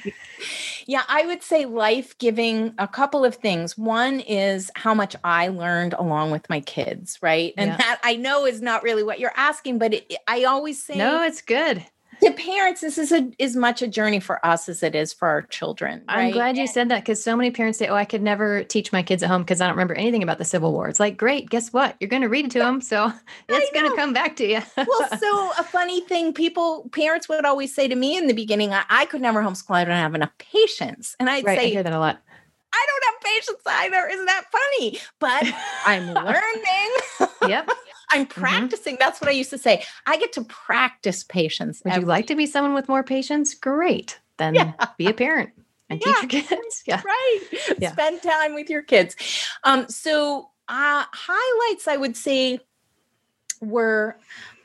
Yeah, I would say life giving a couple of things. One is how much I learned along with my kids, right? And Yeah. that I know is not really what you're asking, but it, I always say no, it's good. To parents, this is a, as much a journey for us as it is for our children. I'm glad you said that because so many parents say, "Oh, I could never teach my kids at home because I don't remember anything about the Civil War." It's like, great, guess what? You're going to read it to them, so it's going to come back to you. well, so a funny thing, people, parents would always say to me in the beginning, I, I could never homeschool. I don't have enough patience. And I'd right, I say, hear that a lot. I don't have patience either. Isn't that funny? But I'm learning. Yep. I'm practicing. That's what I used to say. I get to practice patience. Would you every- like to be someone with more patience? Great. Then Yeah. be a parent and teach your kids. Yeah. right? Yeah. Spend time with your kids. Um, so uh highlights I would say were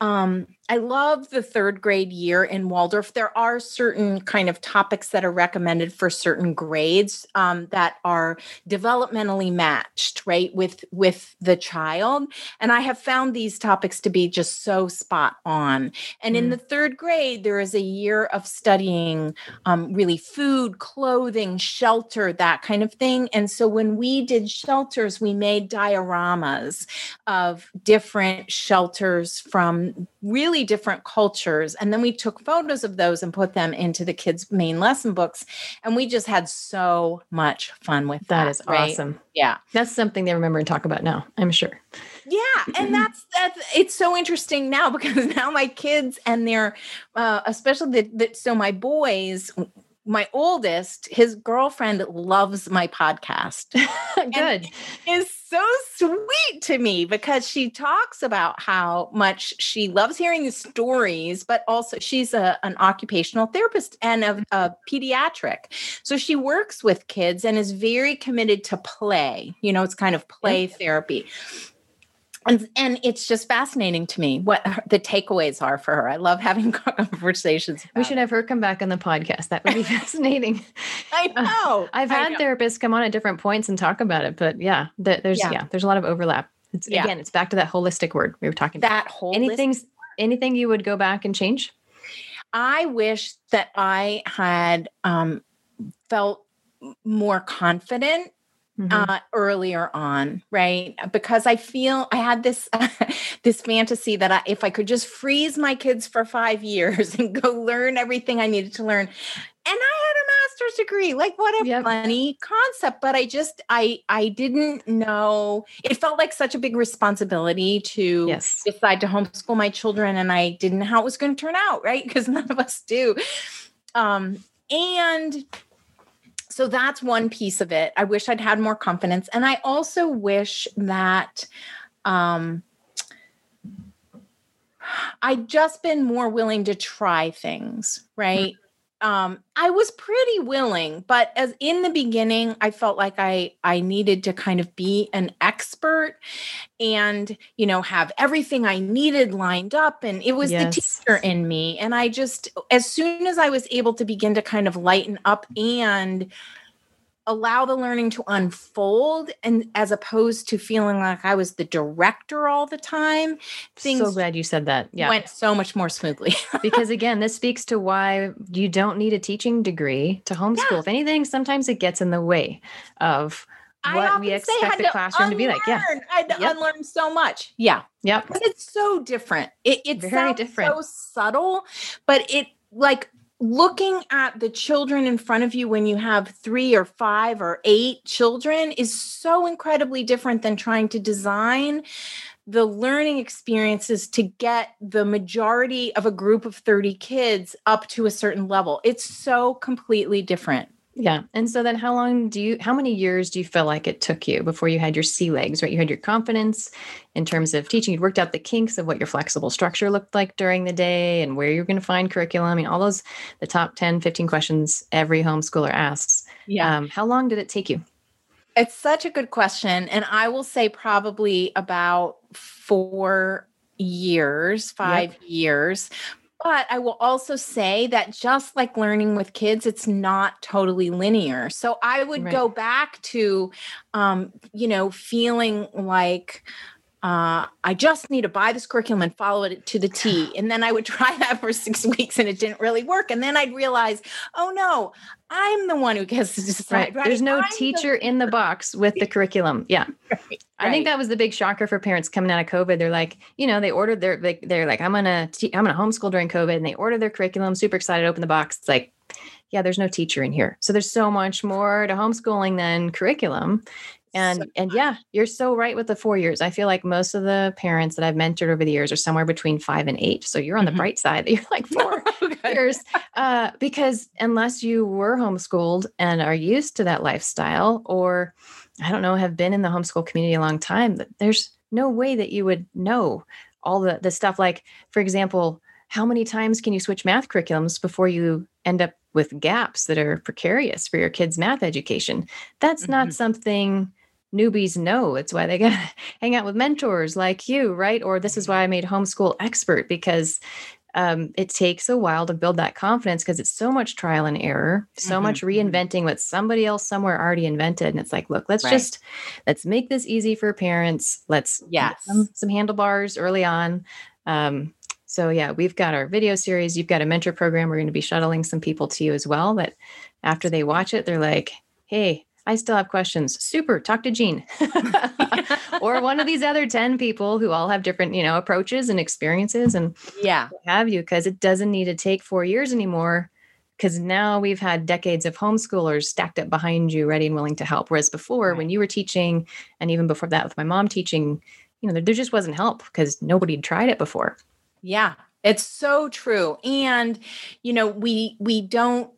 um I love the third grade year in Waldorf. There are certain kind of topics that are recommended for certain grades um, that are developmentally matched, right, with with the child. And I have found these topics to be just so spot on. And in Mm. the third grade, there is a year of studying um, really food, clothing, shelter, that kind of thing. And so when we did shelters, we made dioramas of different shelters from really different cultures. And then we took photos of those and put them into the kids' main lesson books. And we just had so much fun with that. That is right? awesome. Yeah. That's something they remember and talk about now, I'm sure. Yeah, and that's that's it's so interesting now because now my kids and their uh especially the, the so my boys my oldest his girlfriend loves my podcast Good. is so sweet to me because she talks about how much she loves hearing the stories, but also she's a, an occupational therapist and a, a pediatric. So she works with kids and is very committed to play. You know, it's kind of play therapy. And, and it's just fascinating to me what her- the takeaways are for her. I love having conversations. We should have her come back on the podcast. That would be fascinating. I know. I've had know. therapists come on at different points and talk about it, but yeah, th- there's Yeah. yeah. there's a lot of overlap. It's Yeah. again, it's back to that holistic word we were talking about. that whole Anything anything you would go back and change? I wish that I had um, felt more confident Mhm. uh, earlier on, right? Because I feel I had this this fantasy that I, if I could just freeze my kids for five years and go learn everything I needed to learn, and I had a master's degree, like what a Yep. funny concept. But I just I I didn't know. It felt like such a big responsibility to yes. decide to homeschool my children and I didn't know how it was going to turn out, right? Because none of us do. Um, and so that's one piece of it. I wish I'd had more confidence. And I also wish that um, I'd just been more willing to try things, right? Um, I was pretty willing, but as in the beginning, I felt like I I needed to kind of be an expert and you know have everything I needed lined up, and it was yes. the teacher in me. And I just, as soon as I was able to begin to kind of lighten up and allow the learning to unfold and as opposed to feeling like I was the director all the time. Things so glad you said that. Yeah. Went so much more smoothly. because again, this speaks to why you don't need a teaching degree to homeschool. Yeah. If anything, sometimes it gets in the way of what we expect the classroom to, to, be like. Yeah. I had to yep. unlearn so much. Yeah. Yep. It's so different. It, it's very different. so subtle, but it like looking at the children in front of you when you have three or five or eight children is so incredibly different than trying to design the learning experiences to get the majority of a group of 30 kids up to a certain level. It's so completely different. Yeah. And so then how long do you how many years do you feel like it took you before you had your sea legs, right? You had your confidence in terms of teaching, you'd worked out the kinks of what your flexible structure looked like during the day and where you're going to find curriculum. I mean, all those the top 10, 15 questions every homeschooler asks. Yeah. Um, how long did it take you? It's such a good question. And I will say probably about four years, five yep. years. But I will also say that just like learning with kids, it's not totally linear. So I would right. go back to, um, you know, feeling like, uh, I just need to buy this curriculum and follow it to the T. And then I would try that for six weeks and it didn't really work. And then I'd realize, oh no, I'm the one who gets to decide. Right. right? There's no I'm teacher the- in the box with the curriculum. Yeah. Right. I think that was the big shocker for parents coming out of COVID. They're like, you know, they ordered their, like, they're like, I'm gonna, te- I'm gonna homeschool during COVID, and they ordered their curriculum. Super excited, open the box. It's like, yeah, there's no teacher in here. So there's so much more to homeschooling than curriculum and so and yeah you're so right with the four years i feel like most of the parents that i've mentored over the years are somewhere between five and eight so you're on the mm-hmm. bright side that you're like four okay. years uh, because unless you were homeschooled and are used to that lifestyle or i don't know have been in the homeschool community a long time there's no way that you would know all the, the stuff like for example how many times can you switch math curriculums before you end up with gaps that are precarious for your kids math education that's mm-hmm. not something newbies know. It's why they got to hang out with mentors like you, right? Or this is why I made homeschool expert because um, it takes a while to build that confidence because it's so much trial and error, so mm-hmm. much mm-hmm. reinventing what somebody else somewhere already invented. And it's like, look, let's right. just let's make this easy for parents. Let's yes. some, some handlebars early on. Um, so yeah, we've got our video series. You've got a mentor program. We're going to be shuttling some people to you as well. That after they watch it, they're like, "Hey, I still have questions. Super. Talk to Jean or one of these other 10 people who all have different, you know, approaches and experiences and yeah, have you because it doesn't need to take four years anymore. Because now we've had decades of homeschoolers stacked up behind you, ready and willing to help. Whereas before, right. when you were teaching, and even before that with my mom teaching, you know, there, there just wasn't help because nobody had tried it before. Yeah, it's so true. And, you know, we we don't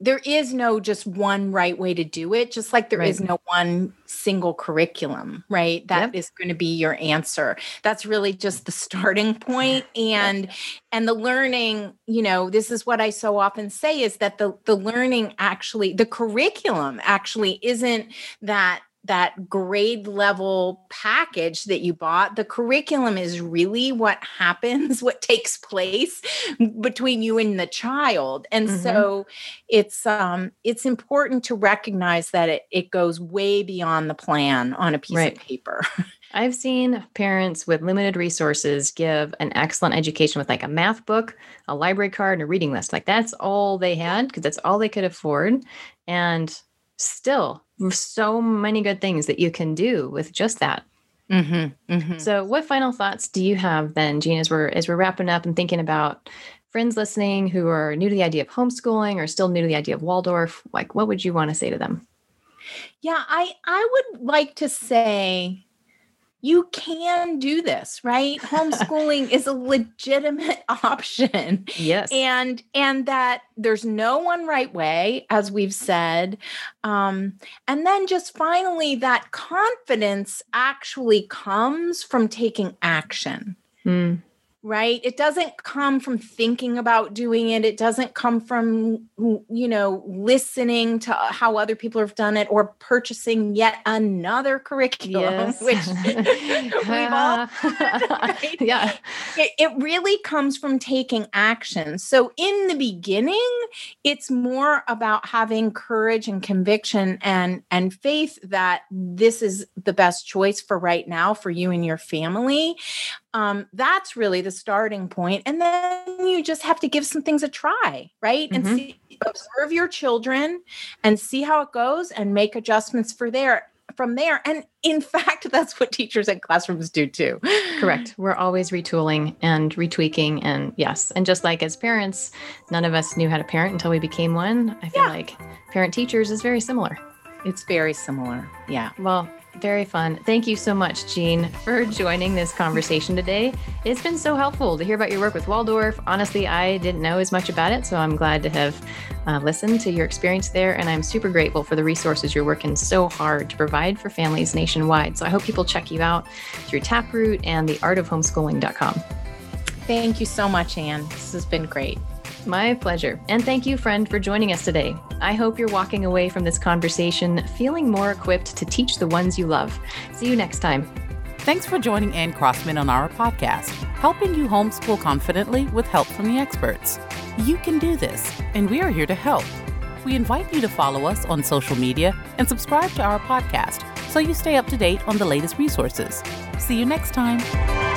there is no just one right way to do it just like there right. is no one single curriculum right That yep. is going to be your answer that's really just the starting point and and the learning you know this is what i so often say is that the the learning actually the curriculum actually isn't that that grade level package that you bought the curriculum is really what happens what takes place between you and the child and mm-hmm. so it's um it's important to recognize that it, it goes way beyond the plan on a piece right. of paper I've seen parents with limited resources give an excellent education with like a math book, a library card, and a reading list. Like that's all they had because that's all they could afford. And still so many good things that you can do with just that. Mm-hmm, mm-hmm. So, what final thoughts do you have then, Jean, as we're as we're wrapping up and thinking about friends listening who are new to the idea of homeschooling or still new to the idea of Waldorf? Like, what would you want to say to them? Yeah, I I would like to say you can do this, right? Homeschooling is a legitimate option. Yes. And and that there's no one right way as we've said. Um and then just finally that confidence actually comes from taking action. Mm right? It doesn't come from thinking about doing it. It doesn't come from you know listening to how other people have done it or purchasing yet another curriculum yes. which we've all right? yeah. It, it really comes from taking action. So in the beginning it's more about having courage and conviction and and faith that this is the best choice for right now for you and your family um, that's really the starting point and then you just have to give some things a try right? Mm-hmm. and see, observe your children and see how it goes and make adjustments for there from there. And in fact that's what teachers and classrooms do too. Correct. We're always retooling and retweaking and yes. And just like as parents none of us knew how to parent until we became one. I feel yeah. like parent teachers is very similar. It's very similar. Yeah. Well very fun. Thank you so much, Jean, for joining this conversation today. It's been so helpful to hear about your work with Waldorf. Honestly, I didn't know as much about it, so I'm glad to have uh, listened to your experience there. And I'm super grateful for the resources you're working so hard to provide for families nationwide. So I hope people check you out through Taproot and theartofhomeschooling.com. Thank you so much, Anne. This has been great. My pleasure. And thank you, friend, for joining us today. I hope you're walking away from this conversation feeling more equipped to teach the ones you love. See you next time. Thanks for joining Anne Crossman on our podcast, helping you homeschool confidently with help from the experts. You can do this, and we are here to help. We invite you to follow us on social media and subscribe to our podcast so you stay up to date on the latest resources. See you next time.